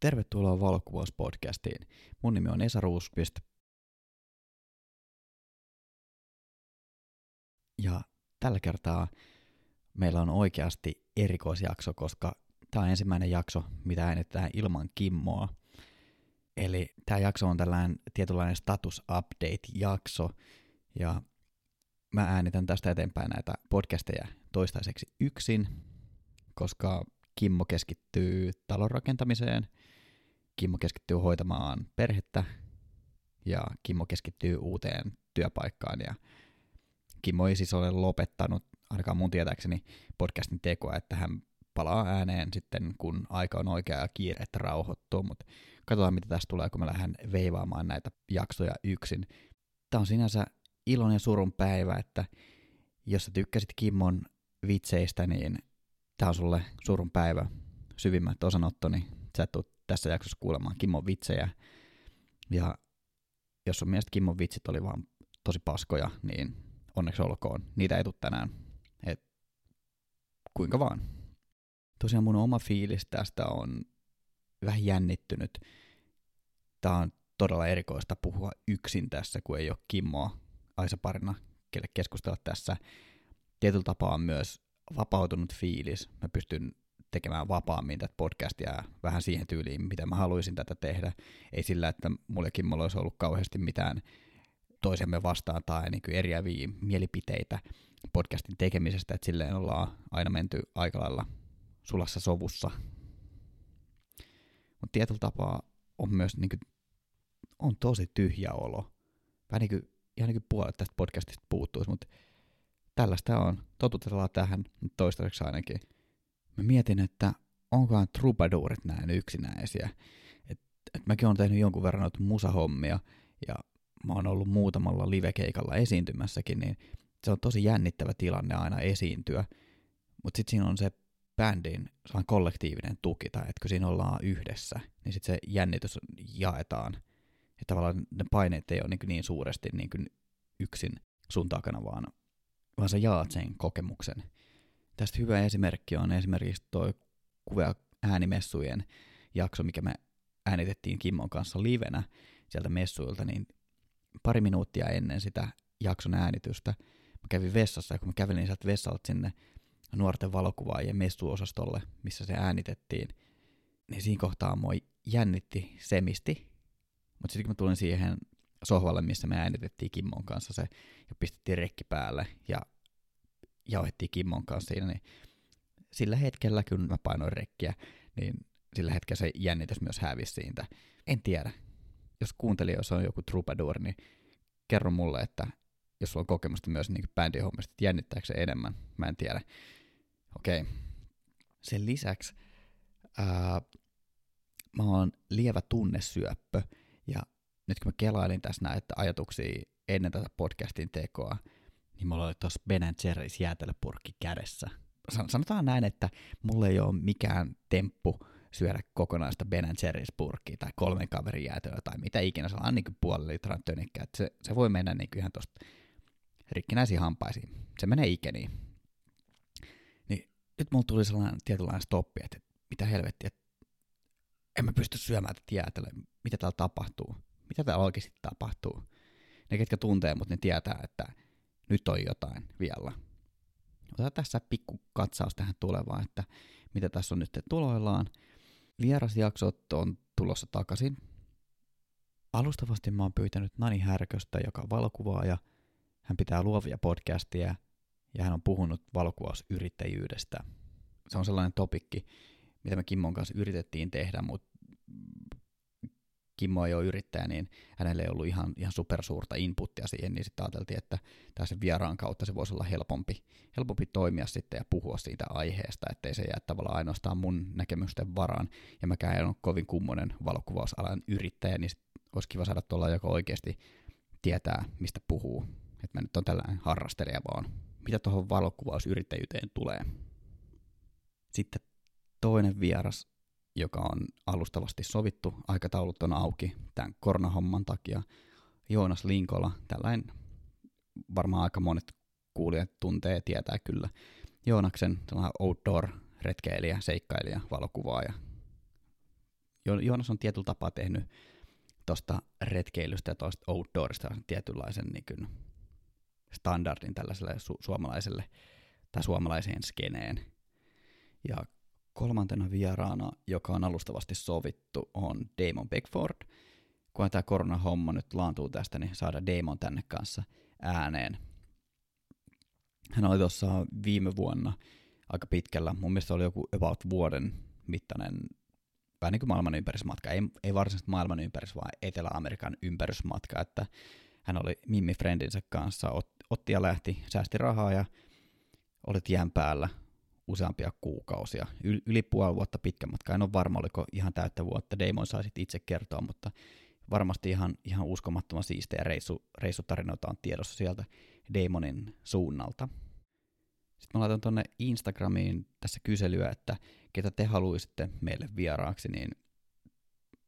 Tervetuloa valokuvauspodcastiin. Mun nimi on Esa Ruuspist. Ja tällä kertaa meillä on oikeasti erikoisjakso, koska tämä on ensimmäinen jakso, mitä äänitetään ilman Kimmoa. Eli tämä jakso on tällainen tietynlainen status update-jakso, ja mä äänitän tästä eteenpäin näitä podcasteja toistaiseksi yksin, koska Kimmo keskittyy talon rakentamiseen, Kimmo keskittyy hoitamaan perhettä ja Kimmo keskittyy uuteen työpaikkaan ja Kimmo ei siis ole lopettanut, ainakaan mun tietääkseni, podcastin tekoa, että hän palaa ääneen sitten, kun aika on oikea ja kiire, että rauhoittuu, mutta katsotaan, mitä tästä tulee, kun mä lähden veivaamaan näitä jaksoja yksin. Tämä on sinänsä ilon ja surun päivä, että jos sä tykkäsit Kimmon vitseistä, niin tämä on sulle surun päivä. Syvimmät osanottoni, sä et tässä jaksossa kuulemaan Kimmon vitsejä. Ja jos on mielestä Kimmon vitsit oli vaan tosi paskoja, niin onneksi olkoon. Niitä ei tule tänään. Et kuinka vaan. Tosiaan mun oma fiilis tästä on vähän jännittynyt. Tää on todella erikoista puhua yksin tässä, kun ei ole Kimmoa Aisa parina, kelle keskustella tässä. Tietyllä tapaa on myös vapautunut fiilis. Mä pystyn tekemään vapaammin tätä podcastia vähän siihen tyyliin, mitä mä haluaisin tätä tehdä. Ei sillä, että mullekin mulla olisi ollut kauheasti mitään toisemme vastaan tai niin kuin eriäviä mielipiteitä podcastin tekemisestä, että silleen ollaan aina menty aika lailla sulassa sovussa. Mutta tietyllä tapaa on myös niin kuin, on tosi tyhjä olo. Vähän niin kuin, ihan niin kuin puolet tästä podcastista puuttuisi, mutta tällaista on. Totutellaan tähän toistaiseksi ainakin mä mietin, että onkohan trubaduurit näin yksinäisiä. Et, et mäkin olen tehnyt jonkun verran noita musahommia ja mä oon ollut muutamalla livekeikalla esiintymässäkin, niin se on tosi jännittävä tilanne aina esiintyä. Mutta sitten siinä on se bändin kollektiivinen tuki, tai että kun siinä ollaan yhdessä, niin sitten se jännitys jaetaan. Että tavallaan ne paineet ei ole niin, niin suuresti niin yksin sun takana, vaan, vaan sä jaat sen kokemuksen. Tästä hyvä esimerkki on esimerkiksi tuo kuva äänimessujen jakso, mikä me äänitettiin Kimmon kanssa livenä sieltä messuilta, niin pari minuuttia ennen sitä jakson äänitystä mä kävin vessassa, ja kun mä kävelin sieltä vessalta sinne nuorten valokuvaajien messuosastolle, missä se äänitettiin, niin siinä kohtaa mua jännitti semisti, mutta sitten kun mä tulin siihen sohvalle, missä me äänitettiin Kimmon kanssa se, ja pistettiin rekki päälle, ja jauhettiin Kimmon kanssa siinä, niin sillä hetkellä, kun mä painoin rekkiä, niin sillä hetkellä se jännitys myös hävisi siitä. En tiedä. Jos kuuntelijoissa on joku troubadour, niin kerro mulle, että jos sulla on kokemusta myös niin bändihommista, että jännittääkö se enemmän. Mä en tiedä. Okei. Okay. Sen lisäksi ää, mä oon lievä tunnesyöppö, ja nyt kun mä kelailin tässä näitä ajatuksia ennen tätä podcastin tekoa, niin mulla oli tuossa Ben Jerry's jäätelöpurkki kädessä. Sanotaan näin, että mulla ei ole mikään temppu syödä kokonaista Ben Jerry's purkkia tai kolmen kaverin jäätelöä tai mitä ikinä, se on niin puoli litran tönikkä, se, se voi mennä niin ihan tuosta rikkinäisiin hampaisiin. Se menee ikeniin. Niin nyt mulla tuli sellainen tietynlainen stoppi, että mitä helvettiä, että en mä pysty syömään tätä jäätelöä. Mitä täällä tapahtuu? Mitä täällä oikeasti tapahtuu? Ne, ketkä tuntee mut, ne tietää, että nyt on jotain vielä. Otetaan tässä pikku katsaus tähän tulevaan, että mitä tässä on nyt tuloillaan. Vierasjaksot on tulossa takaisin. Alustavasti mä oon pyytänyt Nani Härköstä, joka on valokuvaaja. Hän pitää luovia podcastia ja hän on puhunut valokuvausyrittäjyydestä. Se on sellainen topikki, mitä me Kimmon kanssa yritettiin tehdä, mutta Kimmo ei ole yrittäjä, niin hänelle ei ollut ihan, ihan supersuurta inputtia siihen, niin sitten ajateltiin, että tässä vieraan kautta se voisi olla helpompi, helpompi toimia sitten ja puhua siitä aiheesta, ettei se jää tavallaan ainoastaan mun näkemysten varaan. Ja mäkään en ole kovin kummonen valokuvausalan yrittäjä, niin olisi kiva saada tuolla joka oikeasti tietää, mistä puhuu. Että mä nyt on tällainen harrastelija vaan. Mitä tuohon valokuvausyrittäjyyteen tulee? Sitten toinen vieras joka on alustavasti sovittu. Aikataulut on auki tämän koronahomman takia. Joonas Linkola, tällainen varmaan aika monet kuulijat tuntee ja tietää kyllä. Joonaksen outdoor-retkeilijä, seikkailija, valokuvaaja. Joonas on tietyllä tapaa tehnyt tuosta retkeilystä ja tuosta outdoorista tietynlaisen niin kuin standardin tällaiselle su- suomalaiselle tai suomalaiseen skeneen. Ja kolmantena vieraana, joka on alustavasti sovittu, on Damon Beckford. Kun tämä koronahomma nyt laantuu tästä, niin saada Damon tänne kanssa ääneen. Hän oli tuossa viime vuonna aika pitkällä. Mun mielestä oli joku about vuoden mittainen vähän niin kuin maailman ympärysmatka. Ei, ei varsinaisesti maailman ympärys, vaan Etelä-Amerikan ympärysmatka. Että hän oli Mimmi Friendinsä kanssa, ot, otti ja lähti, säästi rahaa ja oli tien päällä useampia kuukausia. Yl, yli puoli vuotta pitkä matka. En ole varma, oliko ihan täyttä vuotta. Damon sai itse kertoa, mutta varmasti ihan, ihan uskomattoman siistejä reissu, reissutarinoita on tiedossa sieltä Damonin suunnalta. Sitten mä laitan tuonne Instagramiin tässä kyselyä, että ketä te haluaisitte meille vieraaksi, niin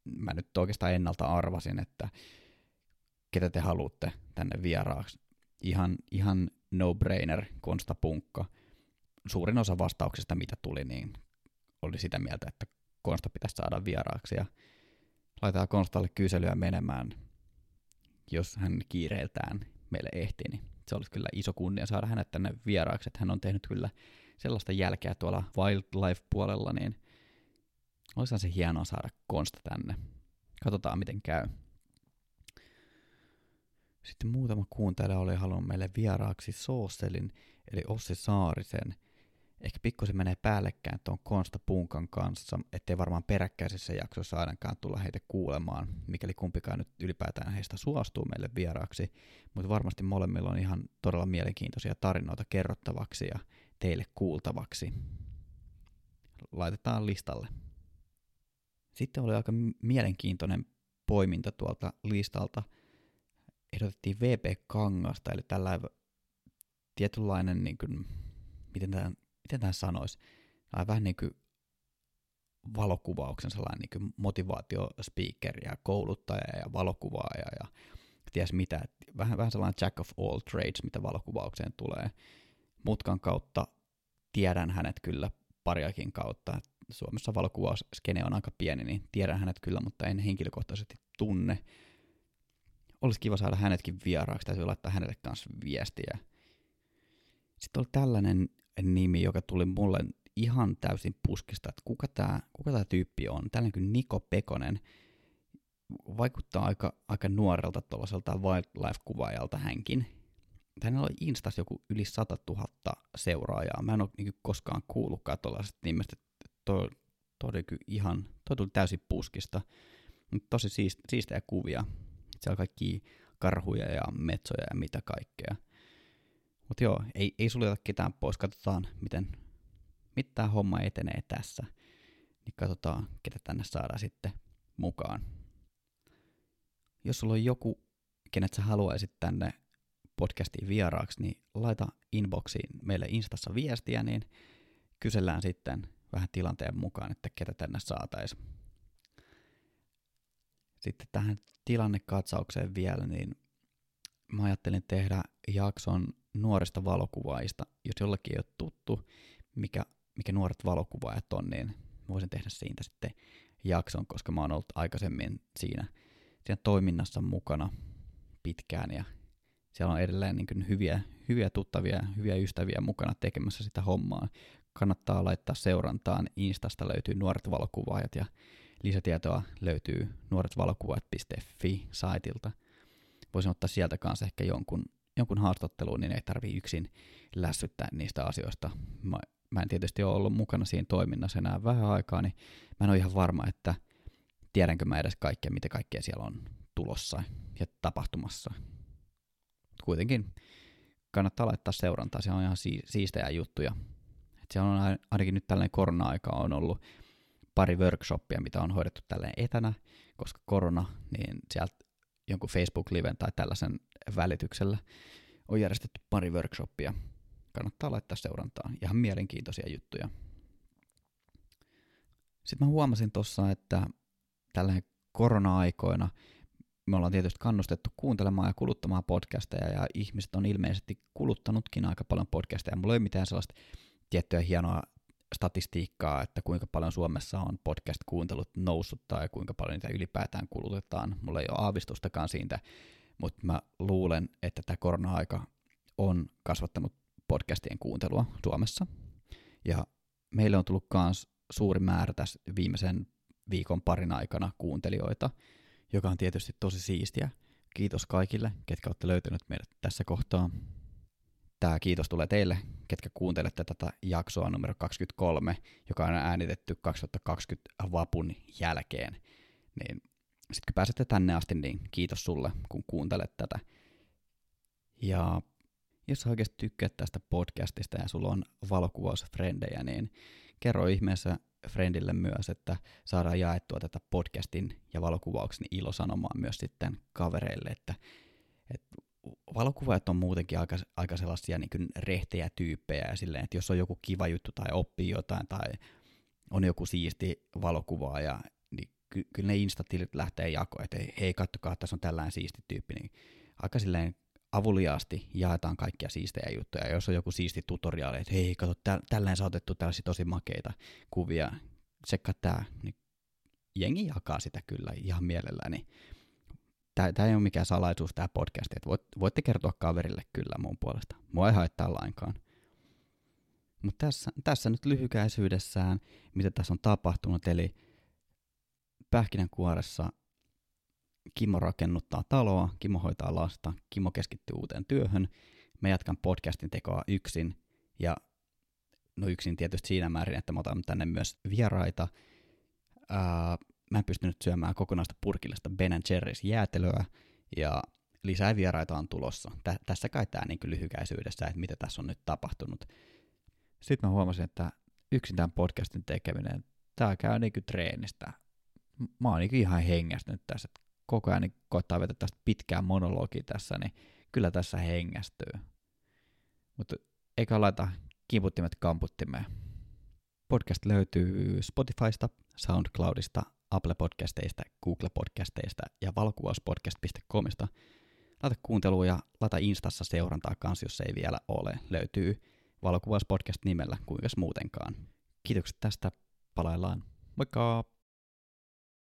mä nyt oikeastaan ennalta arvasin, että ketä te haluatte tänne vieraaksi. Ihan, ihan no-brainer, Konsta Punkka. Suurin osa vastauksista, mitä tuli, niin oli sitä mieltä, että Konsta pitäisi saada vieraaksi. Ja laitetaan Konstalle kyselyä menemään, jos hän kiireiltään meille ehtii, niin se olisi kyllä iso kunnia saada hänet tänne vieraaksi, että hän on tehnyt kyllä sellaista jälkeä tuolla wildlife-puolella, niin olisihan se hienoa saada Konsta tänne. Katsotaan, miten käy. Sitten muutama kuuntelija oli halunnut meille vieraaksi Sooselin, eli Ossi Saarisen. Ehkä pikkusen menee päällekkäin tuon Konsta Punkan kanssa, ettei varmaan peräkkäisessä jaksossa ainakaan tulla heitä kuulemaan, mikäli kumpikaan nyt ylipäätään heistä suostuu meille vieraaksi, mutta varmasti molemmilla on ihan todella mielenkiintoisia tarinoita kerrottavaksi ja teille kuultavaksi. Laitetaan listalle. Sitten oli aika mielenkiintoinen poiminta tuolta listalta. Ehdotettiin VP Kangasta, eli tällainen tietynlainen, niin kuin, miten tämä miten tämä sanoisi, vähän niin kuin valokuvauksen sellainen niin kuin motivaatiospeaker ja kouluttaja ja valokuvaaja ja ties mitä. Vähän, vähän sellainen jack of all trades, mitä valokuvaukseen tulee. Mutkan kautta tiedän hänet kyllä pariakin kautta. Suomessa valokuvausskene on aika pieni, niin tiedän hänet kyllä, mutta en henkilökohtaisesti tunne. Olisi kiva saada hänetkin vieraaksi, täytyy laittaa hänelle kanssa viestiä. Sitten oli tällainen nimi, joka tuli mulle ihan täysin puskista, että kuka tämä kuka tää tyyppi on. Tällainen kuin Niko Pekonen vaikuttaa aika, aika nuorelta tuollaiselta wildlife-kuvaajalta hänkin. Hänellä oli Instas joku yli 100 000 seuraajaa. Mä en ole niin koskaan kuullutkaan tuollaisesta nimestä. Toi, toi ihan, toi tuli täysin puskista. Tosi siist, siistejä kuvia. Siellä on kaikki karhuja ja metsoja ja mitä kaikkea. Mutta joo, ei, ei suljeta ketään pois. Katsotaan, miten, tämä homma etenee tässä. Niin katsotaan, ketä tänne saadaan sitten mukaan. Jos sulla on joku, kenet sä haluaisit tänne podcastiin vieraaksi, niin laita inboxiin meille Instassa viestiä, niin kysellään sitten vähän tilanteen mukaan, että ketä tänne saataisiin. Sitten tähän tilannekatsaukseen vielä, niin mä ajattelin tehdä jakson nuorista valokuvaista. Jos jollakin ei ole tuttu, mikä, mikä nuoret valokuvaajat on, niin voisin tehdä siitä sitten jakson, koska mä oon ollut aikaisemmin siinä, siinä toiminnassa mukana pitkään ja siellä on edelleen niin hyviä, hyviä tuttavia, hyviä ystäviä mukana tekemässä sitä hommaa. Kannattaa laittaa seurantaan. Instasta löytyy nuoret valokuvaajat ja lisätietoa löytyy nuoretvalokuvaajat.fi-saitilta. Voisin ottaa sieltä kanssa ehkä jonkun jonkun haastatteluun, niin ei tarvii yksin lässyttää niistä asioista. Mä, mä en tietysti ole ollut mukana siinä toiminnassa enää vähän aikaa, niin mä en ole ihan varma, että tiedänkö mä edes kaikkea, mitä kaikkea siellä on tulossa ja tapahtumassa. Kuitenkin kannattaa laittaa seurantaa, se on ihan siistejä juttuja. Et siellä on ainakin nyt tällainen korona-aika on ollut pari workshoppia, mitä on hoidettu tälleen etänä, koska korona, niin sieltä jonkun Facebook-liven tai tällaisen välityksellä on järjestetty pari workshoppia. Kannattaa laittaa seurantaan. Ihan mielenkiintoisia juttuja. Sitten mä huomasin tuossa, että tällä korona-aikoina me ollaan tietysti kannustettu kuuntelemaan ja kuluttamaan podcasteja, ja ihmiset on ilmeisesti kuluttanutkin aika paljon podcasteja. Mulla ei ole mitään sellaista tiettyä hienoa statistiikkaa, että kuinka paljon Suomessa on podcast-kuuntelut noussut tai kuinka paljon niitä ylipäätään kulutetaan. Mulla ei ole aavistustakaan siitä, mutta mä luulen, että tämä korona-aika on kasvattanut podcastien kuuntelua Suomessa. Ja meille on tullut myös suuri määrä tässä viimeisen viikon parin aikana kuuntelijoita, joka on tietysti tosi siistiä. Kiitos kaikille, ketkä olette löytäneet meidät tässä kohtaa. Tämä kiitos tulee teille, ketkä kuuntelette tätä jaksoa numero 23, joka on äänitetty 2020 vapun jälkeen. Niin sitten kun pääsette tänne asti, niin kiitos sulle, kun kuuntelet tätä. Ja jos oikeasti tykkäät tästä podcastista ja sulla on valokuvausfrendejä, niin kerro ihmeessä friendille myös, että saadaan jaettua tätä podcastin ja valokuvauksen ilosanomaa myös sitten kavereille, että, että valokuvaajat on muutenkin aika, aika sellaisia niin kuin rehtejä tyyppejä ja silleen, että jos on joku kiva juttu tai oppii jotain tai on joku siisti valokuvaaja, ky- kyllä ne instatilit lähtee jakoon, että hei kattokaa, tässä on tällainen siisti tyyppi, niin aika silleen avuliaasti jaetaan kaikkia siistejä juttuja. Ja jos on joku siisti tutoriaali, että hei, kato, tä- tällainen saa otettu tällaisia tosi makeita kuvia, tsekkaa tää, niin jengi jakaa sitä kyllä ihan mielelläni. Niin tämä ei ole mikään salaisuus tämä podcast, että voit, voitte kertoa kaverille kyllä mun puolesta. Mua ei haittaa lainkaan. Mutta tässä, tässä nyt lyhykäisyydessään, mitä tässä on tapahtunut, eli pähkinänkuoressa Kimmo rakennuttaa taloa, Kimmo hoitaa lasta, Kimmo keskittyy uuteen työhön, mä jatkan podcastin tekoa yksin, ja no yksin tietysti siinä määrin, että mä otan tänne myös vieraita. Ää, mä en pystynyt syömään kokonaista purkillista Ben Jerry's jäätelöä, ja lisää vieraita on tulossa. Tä- tässä kai tämä niin lyhykäisyydessä, että mitä tässä on nyt tapahtunut. Sitten mä huomasin, että yksin tämän podcastin tekeminen, tämä käy niin treenistä. Mä oon niin ihan hengästynyt tässä, että koko ajan niin koittaa vetää tästä pitkää monologia tässä, niin kyllä tässä hengästyy. Mutta eikä laita kimputtimet kamputtimeen. Podcast löytyy Spotifysta, SoundCloudista, Apple Podcasteista, Google Podcasteista ja valokuvauspodcast.comista. Laita kuuntelua ja laita Instassa seurantaa kanssa, jos ei vielä ole. Löytyy valokuvauspodcast nimellä, kuinka muutenkaan. Kiitokset tästä, palaillaan. Moikka!